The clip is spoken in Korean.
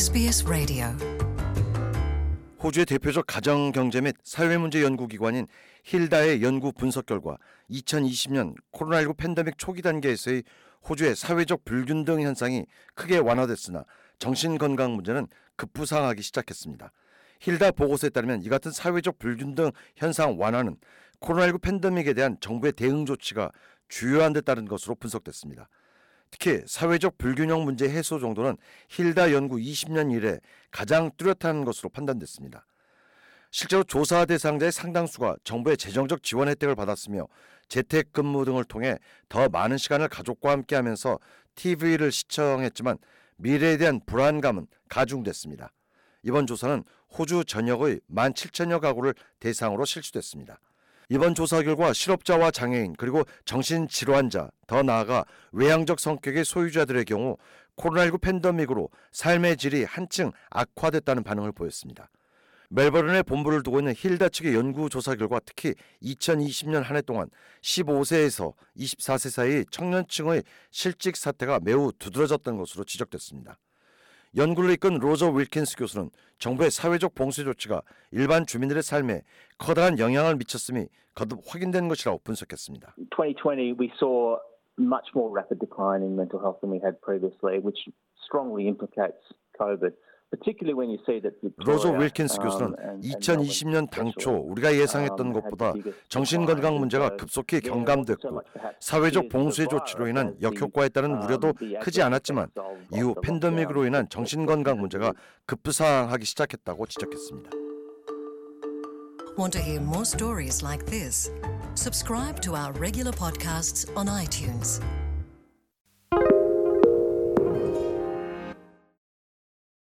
SBS Radio. 호주의 대표적 가정 경제 및 사회 문제 연구 기관인 힐다의 연구 분석 결과 2020년 코로나19 팬데믹 초기 단계에서의 호주의 사회적 불균등 현상이 크게 완화됐으나 정신 건강 문제는 급부상하기 시작했습니다. 힐다 보고서에 따르면 이 같은 사회적 불균등 현상 완화는 코로나19 팬데믹에 대한 정부의 대응 조치가 주요한 데 따른 것으로 분석됐습니다. 특히 사회적 불균형 문제 해소 정도는 힐다 연구 20년 이래 가장 뚜렷한 것으로 판단됐습니다. 실제로 조사 대상자의 상당수가 정부의 재정적 지원 혜택을 받았으며 재택근무 등을 통해 더 많은 시간을 가족과 함께하면서 TV를 시청했지만 미래에 대한 불안감은 가중됐습니다. 이번 조사는 호주 전역의 1만 7천여 가구를 대상으로 실시됐습니다. 이번 조사 결과 실업자와 장애인 그리고 정신질환자 더 나아가 외향적 성격의 소유자들의 경우 코로나19 팬데믹으로 삶의 질이 한층 악화됐다는 반응을 보였습니다. 멜버른에 본부를 두고 있는 힐다 측의 연구 조사 결과 특히 2020년 한 해 동안 15세에서 24세 사이 청년층의 실직 사태가 매우 두드러졌던 것으로 지적됐습니다. 연구를 이끈 로저 윌킨스 교수는 정부의 사회적 봉쇄 조치가 일반 주민들의 삶에 커다란 영향을 미쳤음이 거듭 확인된 것이라고 분석했습니다. 2020, we saw much more rapid decline in mental health than we had previously, which strongly implicates COVID. Particularly when you see that 로저 Victoria, 윌킨스 um, 교수는 and- and 2020년 Melbourne 당초 우리가 예상했던 um, 것보다 정신건강. 문제가 급속히 경감됐고 사회적 봉쇄 조치로 인한 역효과에 따른 um, 우려도 크지 않았지만 이후 팬데믹으로 인한 정신건강 문제가 급부상하기 시작했다고 지적했습니다. Want to hear more stories like this? Subscribe to our regular podcasts on iTunes.